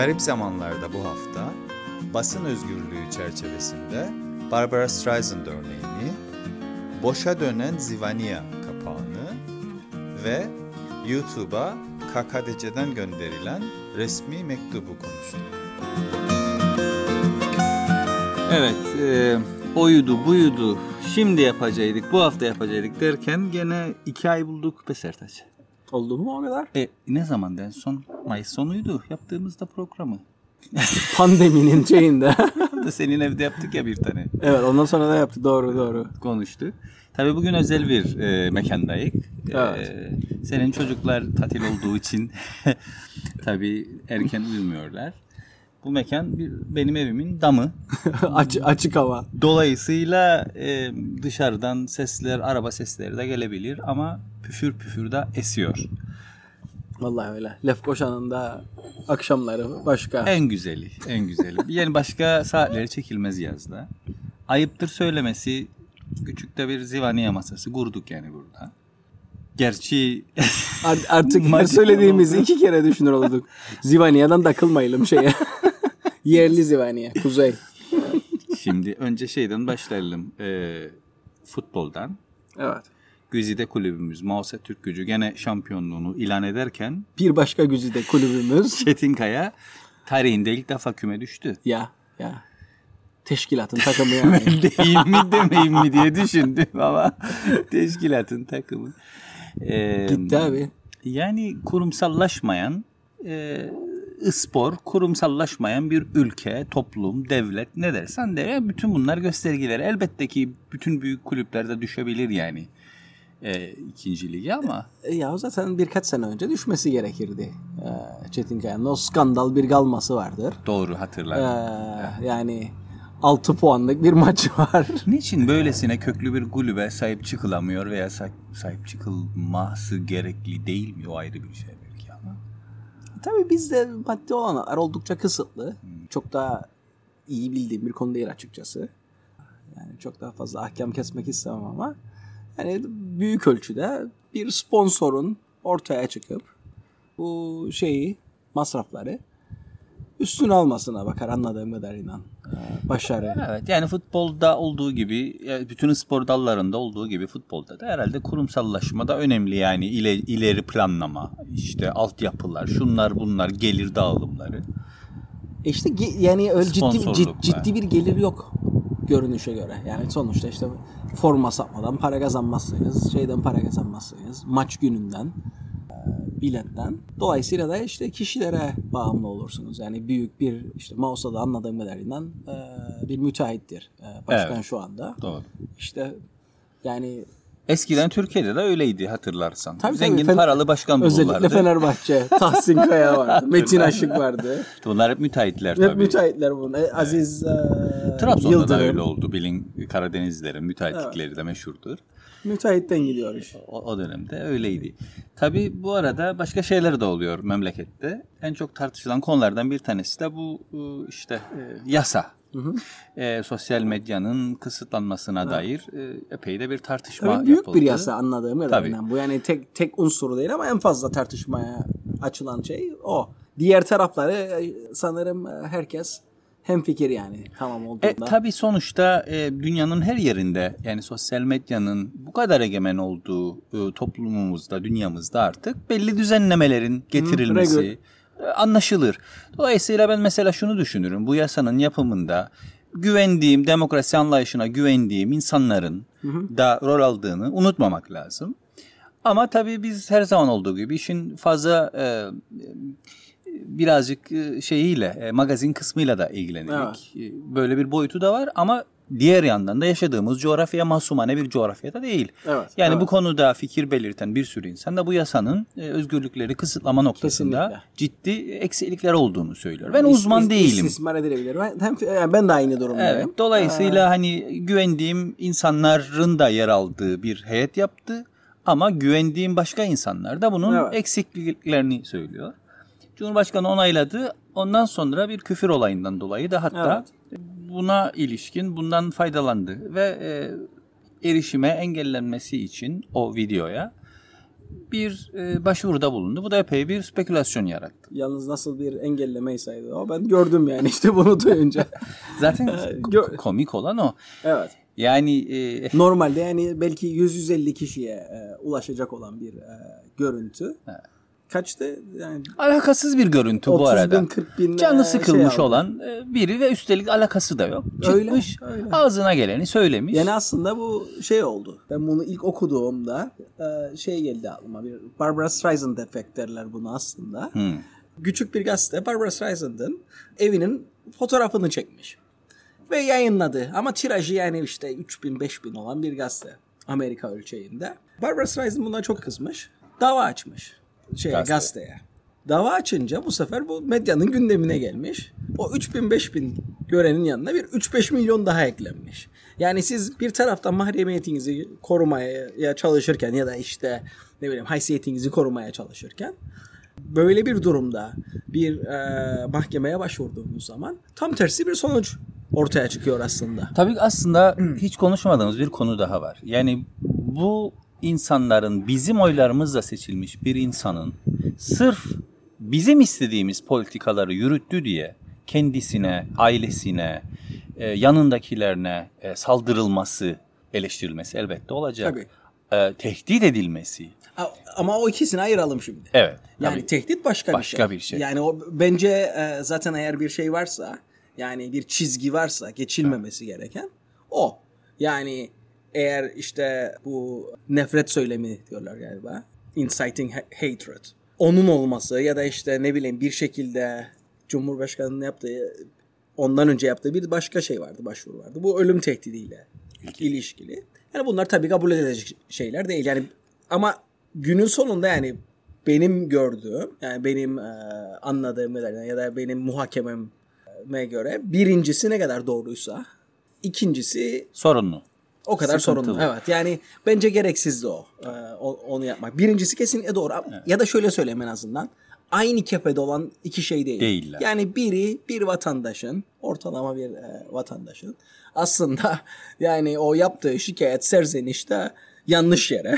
Garip zamanlarda bu hafta basın özgürlüğü çerçevesinde Barbara Streisand örneğini, boşa dönen Zivania kapağını ve YouTube'a KKDC'den gönderilen resmi mektubu konuştuk. Evet, e, oyudu buydu, şimdi yapacaktık, bu hafta yapacaktık derken gene iki ay bulduk be Sertaç. Oldu mu o kadar? E, ne zaman en son? Mayıs sonuydu yaptığımızda programı. Pandeminin şeyinde. senin evde yaptık ya bir tane. evet ondan sonra da yaptı doğru doğru. Konuştuk. Tabii bugün özel bir e, mekandayız. Evet. E, senin çocuklar tatil olduğu için tabii erken uyumuyorlar. Bu mekan bir, benim evimin damı. Aç, açık hava. Dolayısıyla e, dışarıdan sesler, araba sesleri de gelebilir ama püfür püfür de esiyor. Vallahi öyle. Lefkoşa'nın da akşamları başka. En güzeli, en güzeli. Yani başka saatleri çekilmez yazda. Ayıptır söylemesi küçük de bir zivaniye masası kurduk yani burada. Gerçi Art- artık Maddi söylediğimizi iki kere düşünür olduk. Zivaniye'den takılmayalım şeye. Yerli Zivaniye. Kuzey. şimdi önce şeyden başlayalım. Ee, futboldan. Evet. Güzide kulübümüz Mausa Türk Gücü gene şampiyonluğunu ilan ederken Bir başka güzide kulübümüz. Çetinkaya tarihinde ilk defa küme düştü. ya ya. Teşkilatın takımı yani. Değil mi demeyeyim mi diye düşündüm ama teşkilatın takımı. Ee, Gitti abi. Yani kurumsallaşmayan e, spor, kurumsallaşmayan bir ülke, toplum, devlet ne dersen de bütün bunlar göstergeleri. Elbette ki bütün büyük kulüplerde düşebilir yani e, ikinci ligi ama E ya zaten birkaç sene önce düşmesi gerekirdi. Ee, Çetinkaya'nın o skandal bir galması vardır. doğru Ee, hatırlarım. yani 6 puanlık bir maç var. Niçin böylesine köklü bir kulübe sahip çıkılamıyor veya sahip, çıkılması gerekli değil mi? O ayrı bir şey belki ama. Tabii bizde maddi olanlar oldukça kısıtlı. Çok da iyi bildiğim bir konu değil açıkçası. Yani çok daha fazla ahkam kesmek istemem ama yani büyük ölçüde bir sponsorun ortaya çıkıp bu şeyi masrafları üstüne almasına bakar anladığım kadarıyla. Ee, Başarı. Evet yani futbolda olduğu gibi ya bütün spor dallarında olduğu gibi futbolda da herhalde kurumsallaşma da önemli yani ile, ileri planlama işte altyapılar şunlar bunlar gelir dağılımları. E işte yani öyle ciddi, Sponsorluk cid- var. ciddi bir gelir yok görünüşe göre. Yani sonuçta işte forma satmadan para kazanmazsınız, şeyden para kazanmazsınız, maç gününden, e, biletten. Dolayısıyla da işte kişilere bağımlı olursunuz. Yani büyük bir işte Mausa'da anladığım kadarıyla e, bir müteahhittir e, başkan Evet. şu anda. Doğru. İşte yani Eskiden Türkiye'de de öyleydi hatırlarsan. Tabii, Zengin tabii. Fen- paralı başkan bulurlardı. özellikle Fenerbahçe, Tahsin Kaya vardı, Metin Aşık vardı. Bunlar hep müteahhitler Hep tabii. müteahhitler bunun. E, Aziz e, Trabzon'da da Yıldırım. öyle oldu. Bilin Karadenizlerin müteahhitlikleri de meşhurdur. Müteahhitten gidiyor iş. O, o dönemde öyleydi. Tabii bu arada başka şeyler de oluyor memlekette. En çok tartışılan konulardan bir tanesi de bu e, işte e. E, sosyal medyanın kısıtlanmasına dair e, epey de bir tartışma Tabii büyük yapıldı. bir yasa anladığım kadarıyla. Bu yani tek tek unsuru değil ama en fazla tartışmaya açılan şey o. Diğer tarafları e, sanırım e, herkes hemfikir yani tamam E, olduğunda. tabii sonuçta e, dünyanın her yerinde yani sosyal medyanın bu kadar egemen olduğu e, toplumumuzda, dünyamızda artık belli düzenlemelerin getirilmesi regül. Anlaşılır. Dolayısıyla ben mesela şunu düşünürüm. Bu yasanın yapımında güvendiğim, demokrasi anlayışına güvendiğim insanların da rol aldığını unutmamak lazım. Ama tabii biz her zaman olduğu gibi işin fazla e, birazcık e, şeyiyle, e, magazin kısmıyla da ilgilendik. E, Böyle bir boyutu da var ama diğer yandan da yaşadığımız coğrafya masumane bir coğrafyada değil. Evet, yani evet. bu konuda fikir belirten bir sürü insan da bu yasanın e, özgürlükleri kısıtlama noktasında ciddi eksiklikler olduğunu söylüyor. Ben İs- uzman is- değilim. İstismar edilebilir. Ben, hem, yani ben de aynı durumdayım. Evet, dolayısıyla hani güvendiğim insanların da yer aldığı bir heyet yaptı. Ama güvendiğim başka insanlar da bunun Evet. eksikliklerini söylüyor. Cumhurbaşkanı onayladı. Ondan sonra bir küfür olayından dolayı da hatta buna ilişkin bundan faydalandı ve e, erişime engellenmesi için o videoya bir e, başvuruda bulundu. Bu da epey bir spekülasyon yarattı. Yalnız nasıl bir engellemeyseydi o ben gördüm yani işte bunu duyunca. Zaten komik olan o. evet. Yani e, Normalde yani belki 100-150 kişiye e, ulaşacak olan bir e, görüntü. Kaçtı? Yani alakasız bir görüntü bu 30 arada. bin, 40 bin, Canı şey sıkılmış aldı. olan e, biri ve üstelik alakası da yok. Öyle, Çıkmış öyle. ağzına geleni söylemiş. Yani aslında bu şey oldu. Ben bunu ilk okuduğumda e, şey geldi aklıma. Bir Barbara Streisand efekt derler bunu aslında. Hmm. Küçük bir gazete Barbara Streisand'ın evinin fotoğrafını çekmiş. Ve yayınladı. Ama tirajı yani işte 3000-5000 olan bir gazete. Amerika ölçeğinde. Barbara Streisand buna çok kızmış. Dava açmış. Şeye, Gazete. gazeteye. Dava açınca bu sefer bu medyanın gündemine gelmiş. O 3000-5000 görenin yanına bir 3-5 milyon daha eklenmiş. Yani siz bir taraftan mahremiyetinizi korumaya çalışırken ya da işte ne bileyim haysiyetinizi korumaya çalışırken böyle bir durumda bir e, mahkemeye başvurduğunuz zaman tam tersi bir sonuç ortaya çıkıyor aslında. Tabii aslında hiç konuşmadığımız bir konu daha var. Yani bu insanların bizim oylarımızla seçilmiş bir insanın sırf bizim istediğimiz politikaları yürüttü diye kendisine, ailesine, e, yanındakilerine e, saldırılması, eleştirilmesi elbette olacak. Tabii. E, tehdit edilmesi. Ama o ikisini ayıralım şimdi. Evet. Yani tabii. tehdit başka, Başka bir, bir şey. şey. Yani o bence e, zaten eğer bir şey varsa yani bir çizgi varsa geçilmemesi gereken o. Yani eğer işte bu nefret söylemi diyorlar galiba. Inciting ha- hatred. Onun olması ya da işte ne bileyim bir şekilde Cumhurbaşkanı'nın yaptığı ondan önce yaptığı bir başka şey vardı, başvuru vardı. Bu ölüm tehdidiyle ilişkili. Yani bunlar tabii kabul edilecek şeyler değil. Yani ama günün sonunda yani benim gördüğüm yani benim e, anladığım kadarıyla ya da benim muhakememe göre birincisi ne kadar doğruysa ikincisi Sorunlu. O kadar Sıkıntılı. sorunlu. Evet yani bence gereksizdi o, e, o- onu yapmak. Birincisi kesinlikle doğru ya da şöyle söyleyeyim en azından aynı kefede olan iki şey değil. Değiller. Yani biri bir vatandaşın ortalama bir e, vatandaşın aslında yani o yaptığı şikayet serzenişte yanlış yere.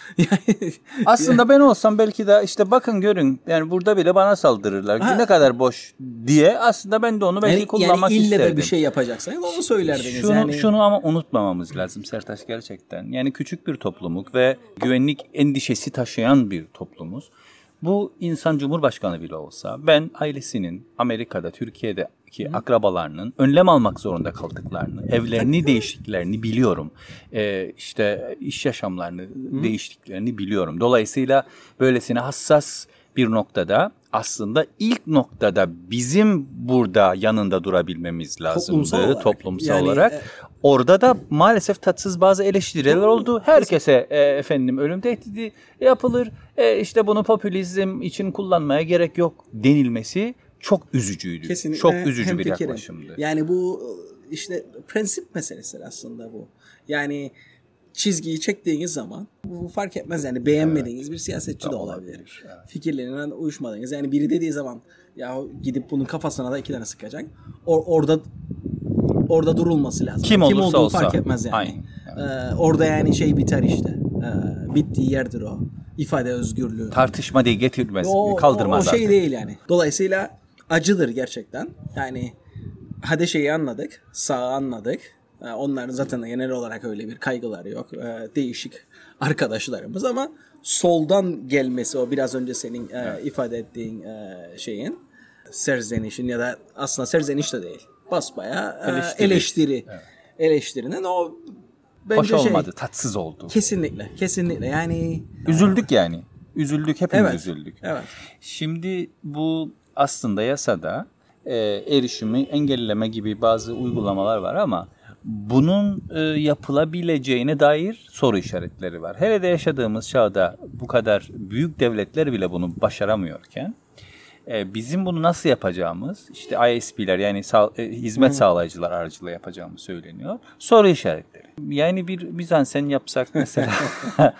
yani, Aslında ben olsam belki de işte bakın görün yani burada bile bana saldırırlar. Ha. Ne kadar boş diye aslında ben de onu belki yani, kullanmak yani ille isterdim. de bir şey yapacaksanız onu söylerdiniz. Şunu, yani. şunu ama unutmamamız lazım Sertaç gerçekten. Yani küçük bir toplumuk ve güvenlik endişesi taşıyan bir toplumuz. Bu insan cumhurbaşkanı bile olsa ben ailesinin Amerika'da, Türkiye'deki akrabalarının önlem almak zorunda kaldıklarını, evlerini değiştiklerini biliyorum. Ee, işte iş yaşamlarını değiştiklerini biliyorum. Dolayısıyla böylesine hassas bir noktada aslında ilk noktada bizim burada yanında durabilmemiz lazımdı Toplumsal olarak. toplumsal Yani, olarak. e, Orada da maalesef tatsız bazı eleştiriler oldu. Herkese e, efendim ölüm tehdidi yapılır. E, işte bunu popülizm için kullanmaya gerek yok denilmesi çok üzücüydü. Kesinlikle çok üzücü bir yaklaşımdı. Yani bu işte prensip meselesi aslında bu. Yani çizgiyi çektiğiniz zaman bu fark etmez yani beğenmediğiniz bir siyasetçi de olabilir. Fikirlerine uyuşmadığınız yani biri dediği zaman ya gidip bunun kafasına da iki tane sıkacak. Or- orada orada durulması lazım. Kim olursa olduğu olsa. fark etmez yani. Aynen. Ee, orada yani şey biter işte. Ee, bittiği yerdir o. İfade özgürlüğü. Tartışma diye getirmez, O, kaldırmaz o, o şey zaten. değil yani. Dolayısıyla acıdır gerçekten. Yani hadi şeyi anladık. Sağı anladık. Ee, Onların zaten genel olarak öyle bir kaygıları yok. Ee, Değişik arkadaşlarımız ama soldan gelmesi o biraz önce senin e, ifade ettiğin e, şeyin serzenişin ya da aslında serzeniş de değil. Basbaya e, Eleştiri. eleştiri. Eleştirinin o bence Hoş şey, olmadı, tatsız oldu. Kesinlikle, kesinlikle. Yani Üzüldük yani. Üzüldük, hepimiz Evet, üzüldük. evet. Şimdi bu aslında yasada e, erişimi engelleme gibi bazı uygulamalar var ama bunun e, yapılabileceğine dair soru işaretleri var. Hele de yaşadığımız çağda bu kadar büyük devletler bile bunu başaramıyorken e, bizim bunu nasıl yapacağımız işte ISP'ler yani sağ- e, hizmet sağlayıcılar aracılığıyla yapacağımız söyleniyor. Soru işaretleri. Yani bir mizansen yapsak mesela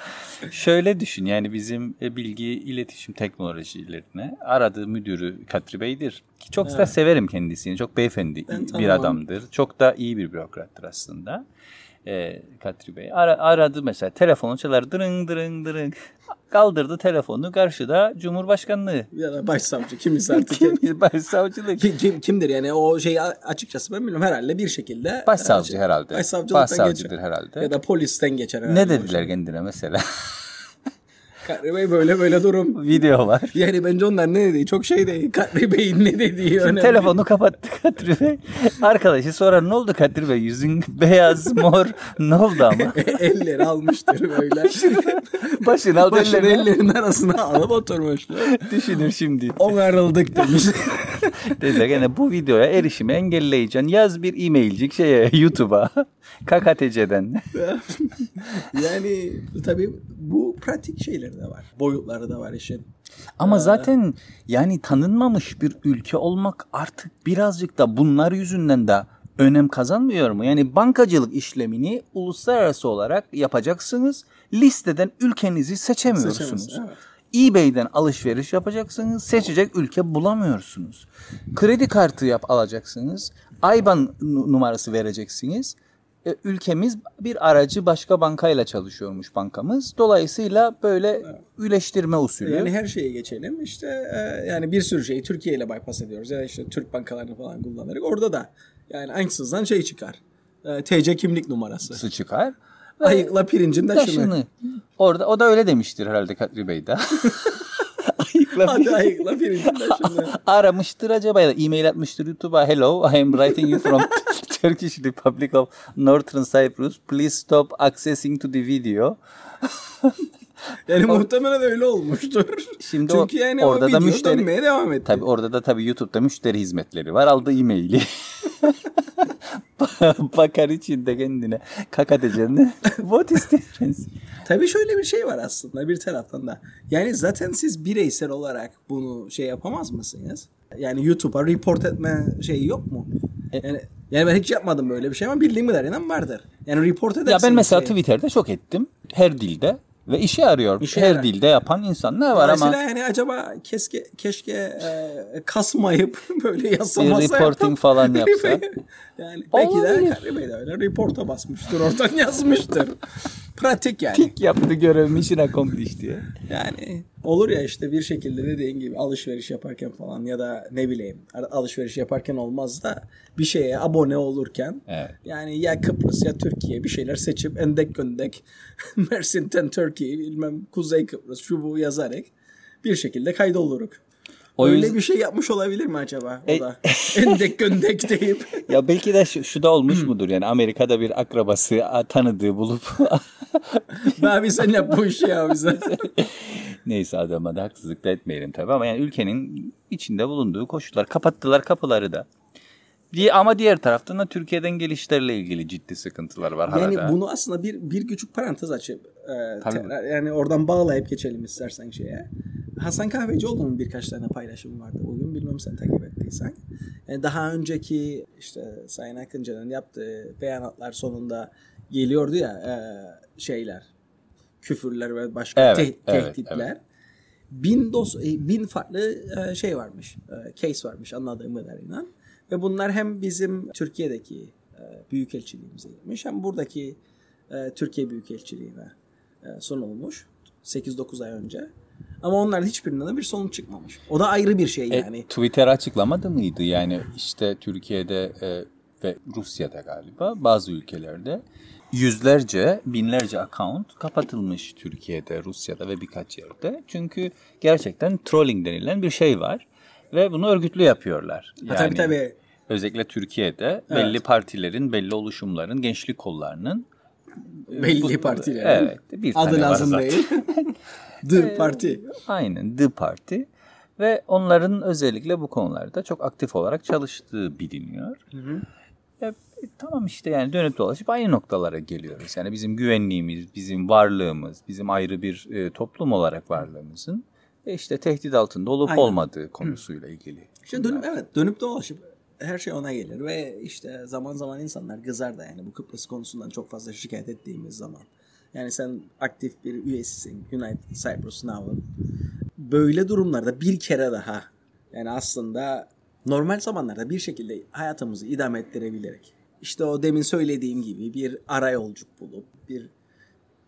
şöyle düşün yani bizim e, bilgi iletişim teknolojilerine aradığı müdürü Katri Bey'dir. Ki çok da severim kendisini. Çok beyefendi Ben bir tanımam. adamdır. Çok da iyi bir bürokrattır aslında. E, Katri Bey. Ara, aradı mesela telefonu çalar dırın dırın dırın. Kaldırdı telefonu karşıda Cumhurbaşkanlığı. Ya da başsavcı kimisi artık. Kim, başsavcılık. Kim, kim- kimdir yani o şey açıkçası ben bilmiyorum herhalde bir şekilde. Başsavcı e, şey, herhalde. Başsavcılıktan Başsavcıdır geçer. herhalde. Ya da polisten geçer herhalde. Ne dediler kendine mesela? Kadri Bey böyle böyle durum. Video var. Yani bence onlar ne dediği çok şey değil. Kadri Bey'in ne dediği önemli. Telefonu kapattı Kadri Bey. Arkadaşı sorar ne oldu Kadri Bey? Yüzün beyaz, mor. Ne oldu ama? Elleri almıştır böyle. Başını al Başını ellerinin arasına alıp oturmuşlar. Düşünür şimdi. Onarıldık demiş. Dediler gene bu videoya erişimi engelleyeceksin. Yaz bir e-mailcik şeye YouTube'a. KKTC'den. yani tabii bu pratik şeyleri de var. Boyutları da var işin. Ama zaten yani tanınmamış bir ülke olmak artık birazcık da bunlar yüzünden de önem kazanmıyor mu? Yani bankacılık işlemini uluslararası olarak yapacaksınız. Listeden ülkenizi seçemiyorsunuz. Seçemez, evet. eBay'den alışveriş yapacaksınız. Seçecek ülke bulamıyorsunuz. Kredi kartı yap alacaksınız. IBAN nu- numarası vereceksiniz. E, ülkemiz bir aracı başka bankayla çalışıyormuş bankamız. Dolayısıyla böyle üleştirme usulü. Yani her şeye geçelim. İşte e, yani bir sürü şeyi Türkiye ile bypass ediyoruz. Ya da işte Türk bankalarını falan kullanarak. Orada da yani ansızdan şey çıkar. E, TC kimlik numarası. Su çıkar. Ayıkla pirincin taşını. Taşını. Orada o da öyle demiştir herhalde Kadri Bey de. Ayıkla Hadi ayıkla pirincin taşını. aramıştır acaba ya da e-mail atmıştır YouTube'a. Hello, I am writing you from Turkish Republic of Northern Cyprus. Please stop accessing to the video. Yani muhtemelen öyle olmuştur. Şimdi o- Çünkü yani orada o da müşteri- dönmeye devam etti. Tabi orada da tabi YouTube'da müşteri hizmetleri var. Aldı e-maili. Bakar içinde kendine kakateceğini. What is difference? Tabii şöyle bir şey var aslında bir taraftan da. Yani zaten siz bireysel olarak bunu şey yapamaz mısınız? Yani YouTube'a report etme şeyi yok mu? E- Yani, yani ben hiç yapmadım böyle bir şey ama bildiğim kadarıyla vardır. Yani report edersiniz. Ya ben mesela şeyi. Twitter'da çok ettim. Her dilde. Ve işe yarıyor. İşe Her yarar. dilde yapan insanlar var Mesela ama yani acaba keşke keşke e, kasmayıp böyle yasa Bir reporting yapıp- falan yapsa. yani belki de. Kadri Bey de öyle reporta basmıştır oradan yazmıştır. Pratik yani. tik yaptı görev mission accomplished diye. Yani olur ya işte bir şekilde dediğin gibi alışveriş yaparken falan ya da ne bileyim alışveriş yaparken olmaz da bir şeye abone olurken Evet. yani ya Kıbrıs ya Türkiye bir şeyler seçip endek göndek Mersin'ten Türkiye bilmem Kuzey Kıbrıs şu bu yazarak bir şekilde kaydoluruk. O Öyle yüzden- bir şey yapmış olabilir mi acaba o E- da? endek göndek deyip. Ya belki de şu, şu da olmuş mudur yani Amerika'da bir akrabası tanıdığı bulup Abi sen yap bu işi ya bize. neyse adama da haksızlık da etmeyelim tabii ama yani ülkenin içinde bulunduğu koşullar kapattılar kapıları da. Diye, ama diğer taraftan da Türkiye'den gelişlerle ilgili ciddi sıkıntılar var Yani hala. bunu aslında bir bir küçük parantez açıp e, tekrar- yani oradan bağlayıp geçelim istersen şeye. Hasan Kahvecioğlu'nun birkaç tane paylaşımı vardı bugün. Bilmem sen takip ettiysen. Yani daha önceki işte Sayın Akıncı'nın yaptığı beyanatlar sonunda geliyordu ya e, şeyler. Küfürler ve başka Evet, te- evet, tehditler. Bin, dos, e, bin farklı e, şey varmış. e, case varmış anladığım kadarıyla. Ve bunlar hem bizim Türkiye'deki e, büyükelçiliğimize gitmiş hem buradaki e, Türkiye Büyükelçiliğine e, sunulmuş 8-9 ay önce. Ama onların hiçbirinden de bir sonuç çıkmamış. O da ayrı bir şey E, yani. Twitter açıklamadı mıydı? Yani işte Türkiye'de e, ve Rusya'da galiba bazı ülkelerde yüzlerce, binlerce account kapatılmış Türkiye'de, Rusya'da ve birkaç yerde. Çünkü gerçekten trolling denilen bir şey var ve bunu örgütlü yapıyorlar. Ha, tabii tabii. Özellikle Türkiye'de belli partilerin, belli oluşumların, gençlik kollarının Belli bu- partilerin. Evet, bir tane Adı var lazım zaten. değil. The Party. Aynen The Party ve onların özellikle bu konularda çok aktif olarak çalıştığı biliniyor. E, e, tamam işte yani dönüp dolaşıp aynı noktalara geliyoruz. Yani bizim güvenliğimiz, bizim varlığımız, bizim ayrı bir e, toplum olarak varlığımızın e, işte tehdit altında olup Aynen. olmadığı konusuyla ilgili. İşte dönüp evet dönüp dolaşıp her şey ona gelir ve işte zaman zaman insanlar kızar da yani bu Kıbrıs konusundan çok fazla şikayet ettiğimiz zaman. Yani sen aktif bir üyesisin United Cyprus Now'ın. Böyle durumlarda bir kere daha yani aslında normal zamanlarda bir şekilde hayatımızı idame ettirebilerek işte o demin söylediğim gibi bir ara yolcuk bulup bir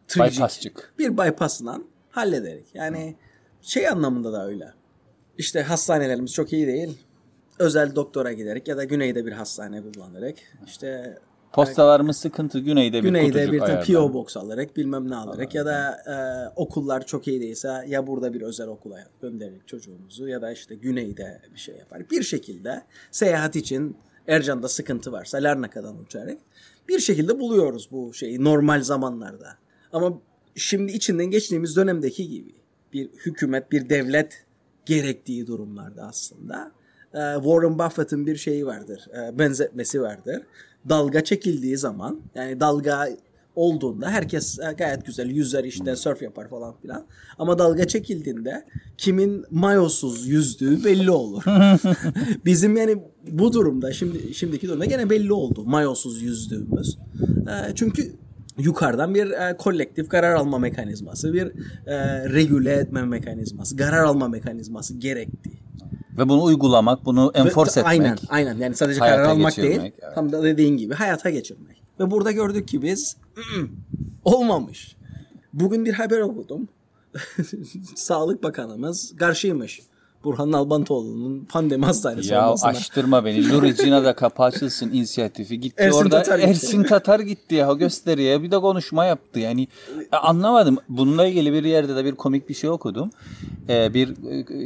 tırcık, Bypassçık. bir bypassla hallederek. Yani şey anlamında da öyle. İşte hastanelerimiz çok iyi değil. Özel doktora giderek ya da güneyde bir hastane kullanarak işte Postalarımız sıkıntı. Güneyde bir güneyde bir tane ayarla. PO box alarak bilmem ne alarak ya da e, okullar çok iyi değilse ya burada bir özel okula göndererek çocuğumuzu ya da işte güneyde bir şey yapar. Bir şekilde seyahat için Ercan'da sıkıntı varsa Larnaka'dan uçarak bir şekilde buluyoruz bu şeyi normal zamanlarda. Ama şimdi içinden geçtiğimiz dönemdeki gibi bir hükümet, bir devlet gerektiği durumlarda aslında Warren Buffett'ın bir şeyi vardır, e, benzetmesi vardır. Dalga çekildiği zaman, yani dalga olduğunda herkes e, gayet güzel yüzer işte surf yapar falan filan. Ama dalga çekildiğinde kimin mayosuz yüzdüğü belli olur. Bizim yani bu durumda şimdi şimdiki durumda gene belli oldu mayosuz yüzdüğümüz. E, çünkü yukarıdan bir e, kolektif karar alma mekanizması, bir e, regüle etme mekanizması, karar alma mekanizması gerekti. Ve bunu uygulamak, bunu enforce etmek. Aynen, aynen. Yani sadece Hayata karar almak değil. evet. Tam da dediğin gibi hayata geçirmek. Ve burada gördük ki biz "Mm, olmamış. Bugün bir haber okudum. Sağlık Bakanımız karşıymış. Burhan Albantoğlu'nun pandemi hastanesi Ya olmasına. açtırma beni. Luricina da kapağı açılsın inisiyatifi. Gitti Ersin orada Tatar gitti. Ersin Tatar gitti ya gösteriye. Bir de konuşma yaptı. Yani e, anlamadım. Bununla ilgili bir yerde de bir komik bir şey okudum. Ee, bir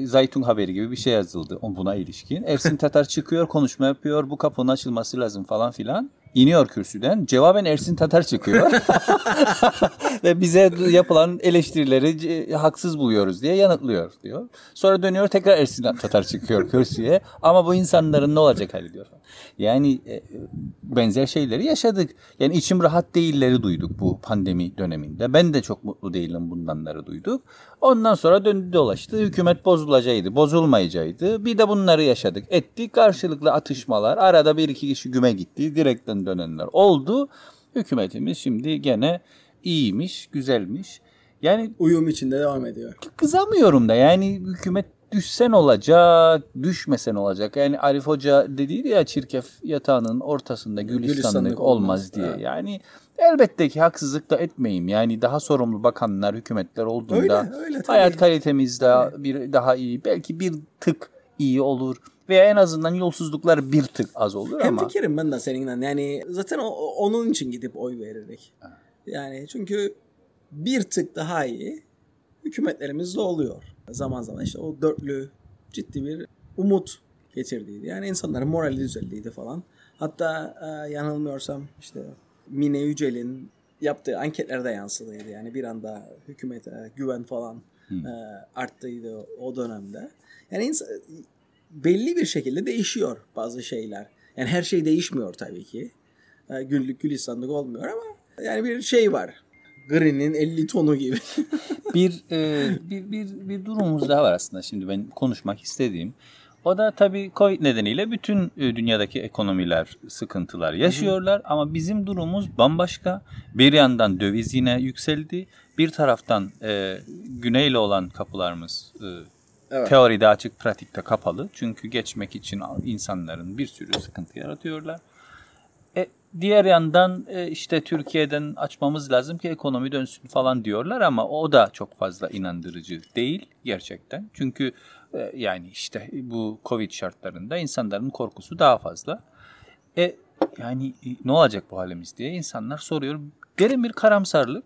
e, Zaytun haberi gibi bir şey yazıldı buna ilişkin. Ersin Tatar çıkıyor konuşma yapıyor. Bu kapının açılması lazım falan filan. İniyor kürsüden. Cevaben Ersin Tatar çıkıyor. Ve bize yapılan eleştirileri c- haksız buluyoruz diye yanıtlıyor diyor. Sonra dönüyor tekrar Ersin Tatar çıkıyor kürsüye. Ama bu insanların ne olacak hali diyor. Yani e, benzer şeyleri yaşadık. Yani içim rahat değilleri duyduk bu pandemi döneminde. Ben de çok mutlu değilim bundanları duyduk. Ondan sonra döndü dolaştı. Hükümet bozulacaktı, bozulmayacaktı. Bir de bunları yaşadık. Ettik karşılıklı atışmalar. Arada bir iki kişi güme gitti. Direkten dönenler oldu. Hükümetimiz şimdi gene iyiymiş, güzelmiş. Yani Uyum içinde devam ediyor. kızamıyorum da yani hükümet düşsen olacak, düşmesen olacak. Yani Arif Hoca dediydi ya çirkef yatağının ortasında gülistanlık, Gülistanlık olmaz, olmaz. diye. Evet. Yani elbette ki haksızlık da etmeyeyim. Yani daha sorumlu bakanlar, hükümetler olduğunda Öyle, öyle tabii. hayat kalitemiz de bir daha iyi. Belki bir tık iyi olur veya en azından yolsuzluklar bir tık az olur Hem ama fikirim ben de seninle. Yani zaten o- onun için gidip oy verirdik. Yani çünkü bir tık daha iyi hükümetlerimiz de oluyor. Zaman zaman işte o dörtlü ciddi bir umut getirdiydi. Yani insanların morali düzeldiydi falan. Hatta e, yanılmıyorsam işte Mine Yücel'in yaptığı anketlerde yansıdıydı. Yani bir anda hükümete güven falan e, arttıydı o dönemde. Yani insan, belli bir şekilde değişiyor bazı şeyler. Yani her şey değişmiyor tabii ki. E, Güllük gülistanlık olmuyor ama yani bir şey var. Green'in 50 tonu gibi. bir, e, bir, bir, bir durumumuz daha var aslında şimdi ben konuşmak istediğim. O da tabii Covid nedeniyle bütün e, dünyadaki ekonomiler sıkıntılar yaşıyorlar ama bizim durumumuz bambaşka. Bir yandan döviz yine yükseldi. Bir taraftan e, güneyle olan kapılarımız e, Evet. teoride açık, pratikte kapalı. Çünkü geçmek için insanların bir sürü sıkıntı yaratıyorlar. E, diğer yandan e, işte Türkiye'den açmamız lazım ki ekonomi dönsün falan diyorlar ama o da çok fazla inandırıcı değil gerçekten. Çünkü e, yani işte bu Covid şartlarında insanların korkusu daha fazla. E yani e, ne olacak bu halimiz diye insanlar soruyor. Derin bir karamsarlık,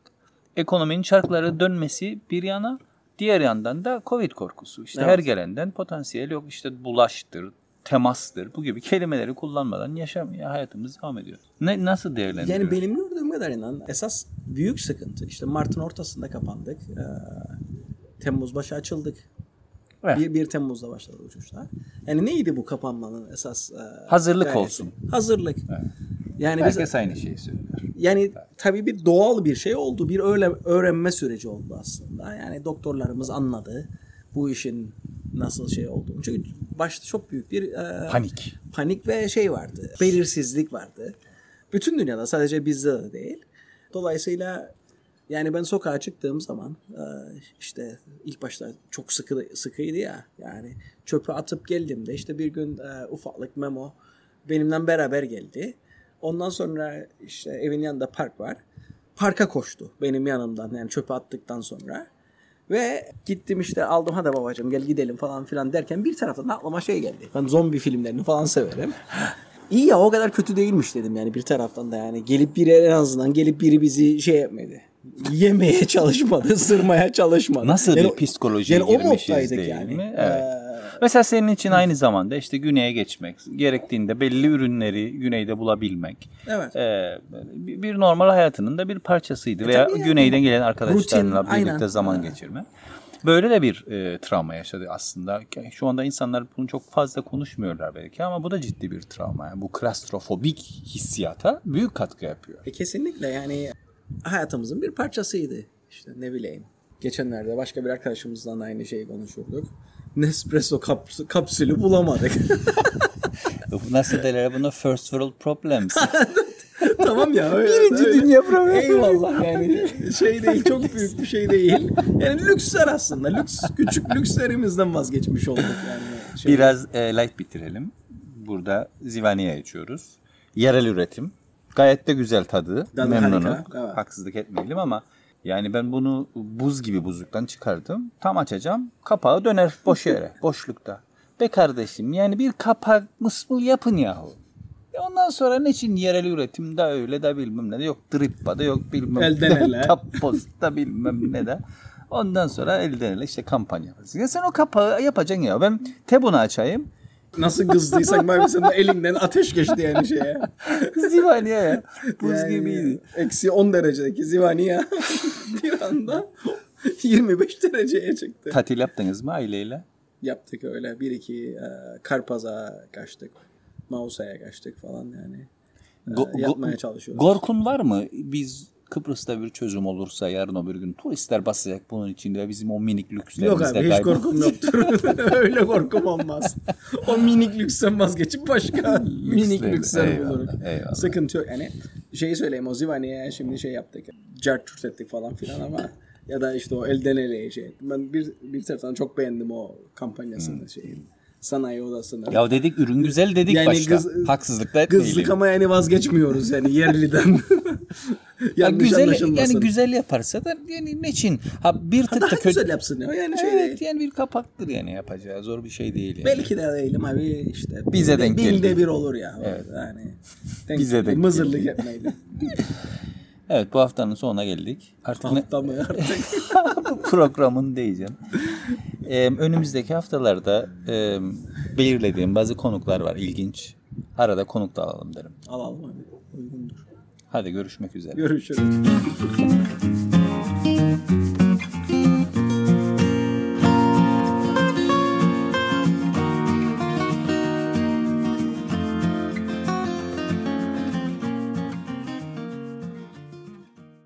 ekonominin çarkları dönmesi bir yana, diğer yandan da Covid korkusu. İşte Evet. her gelenden potansiyel yok işte bulaştır, temastır bu gibi kelimeleri kullanmadan yaşam hayatımız devam ediyor. Ne nasıl değerlendiriyorsun? Yani benim gördüğüm kadarıyla esas büyük sıkıntı. İşte Mart'ın ortasında kapandık. Ee, Temmuz başı açıldık. Evet. 1, 1 Temmuz'da başladı uçuşlar. Yani neydi bu kapanmanın esas? e, Hazırlık gayesi? olsun. Hazırlık. Yani biz, Herkes aynı şeyi söylüyor. yani tabii bir doğal bir şey oldu. Bir öyle öğrenme süreci oldu aslında. Yani doktorlarımız anladı bu işin nasıl şey olduğunu. Çünkü başta çok büyük bir e, Panik. panik ve şey vardı. Belirsizlik vardı. Bütün dünyada sadece bizde de değil. Dolayısıyla yani ben sokağa çıktığım zaman e, işte ilk başta çok sıkı sıkıydı ya. Yani çöpe atıp geldiğimde işte bir gün e, ufaklık memo benimle beraber geldi. Ondan sonra işte evin yanında park var. Parka koştu benim yanımdan yani çöpe attıktan sonra. Ve gittim işte aldım hadi babacığım gel gidelim falan filan derken bir taraftan da aklıma şey geldi. Ben zombi filmlerini falan severim. İyi ya o kadar kötü değilmiş dedim yani bir taraftan da yani gelip biri en azından gelip biri bizi şey yapmadı. Yemeye çalışmadı, ısırmaya çalışmadı. Nasıl Yani bir o- psikolojiye yani o girmişiz moddaydık değil yani. mi? Evet. Ee, Mesela senin için aynı zamanda işte güneye geçmek, gerektiğinde belli ürünleri güneyde bulabilmek. Evet. e, bir normal hayatının da bir parçasıydı. Veya E, tabii yani. güneyden gelen arkadaşlarla Rutin, birlikte aynen. zaman Ha. geçirme. Böyle de bir e, travma yaşadı aslında. Şu anda insanlar bunu çok fazla konuşmuyorlar belki ama bu da ciddi bir travma. Yani bu klastrofobik hissiyata büyük katkı yapıyor. E kesinlikle yani hayatımızın bir parçasıydı. İşte ne bileyim. Geçenlerde başka bir arkadaşımızla aynı şeyi konuşurduk. Nespresso kaps- kapsülü bulamadık. Nasıl derler buna first world problems. tamam ya. Birinci dünya problemi. Eyvallah yani şey değil çok büyük bir şey değil. Yani lüksler aslında. Lüks küçük lükslerimizden vazgeçmiş olduk yani. Şey- Biraz e, light bitirelim. Burada Zivaniye içiyoruz. Yerel üretim. Gayet de güzel tadı. Tadı Memnunum. harika, evet. Haksızlık etmeyelim ama yani ben bunu buz gibi buzluktan çıkardım. Tam açacağım. Kapağı döner boş yere. boşlukta. Be kardeşim yani bir kapak mısmıl yapın yahu. E Ondan sonra ne için yerel üretim da öyle de bilmem ne de yok drippa da yok bilmem Elden ele. Tappost da bilmem ne de. Ondan sonra elden ele işte kampanya yaparsın. Ya sen o kapağı yapacaksın ya. Ben Tebun'u açayım. Nasıl kızdıysak ben senin de elinden ateş geçti yani şeye. Zivaniye ya. Buz Yani gibiydi. Eksi 10 derecedeki zivaniye bir anda 25 dereceye çıktı. Tatil yaptınız mı aileyle? Yaptık öyle. Bir iki e, Karpaz'a kaçtık. Mausa'ya kaçtık falan yani. E, Go- yapmaya go- çalışıyoruz. Gorkun var mı? Biz Kıbrıs'ta bir çözüm olursa yarın öbür gün turistler basacak bunun içinde ve bizim o minik Yok lükslerimizde abi hiç kaybol- korkum yoktur. öyle korkum olmaz. O minik lüksten vazgeçip başka minik lüksten bulurum. Sıkıntı yok. Yani şeyi söyleyeyim o Zivani'ye şimdi şey yaptık. Cart ettik falan filan ama ya da işte o elden eleye şey. Ben bir, bir taraftan çok beğendim o kampanyasını şeyin. Sanayi odasını. Ya dedik ürün güzel dedik Yani başta. kız- Haksızlık da etmeyelim. Kızlık ama yani vazgeçmiyoruz yani yerliden. Ya Yanlış güzel yani güzel yaparsa da yani ne için? Ha bir tık da kötü. güzel yapsın ya yani şey evet değil. yani bir kapaktır yani yapacağı zor bir şey değil yani. Belki de değilim abi işte. Bize Binde- denk binde geldi. bir olur ya. Yani. Denk Bize denk Mızırlık etmeyelim. Evet bu haftanın sonuna geldik. Artık ne, Hafta mı artık? bu programın diyeceğim. Ee, önümüzdeki haftalarda e, belirlediğim bazı konuklar var ilginç. Arada konuk da alalım derim. Alalım abi. Uygundur. Hadi görüşmek üzere. Görüşürüz.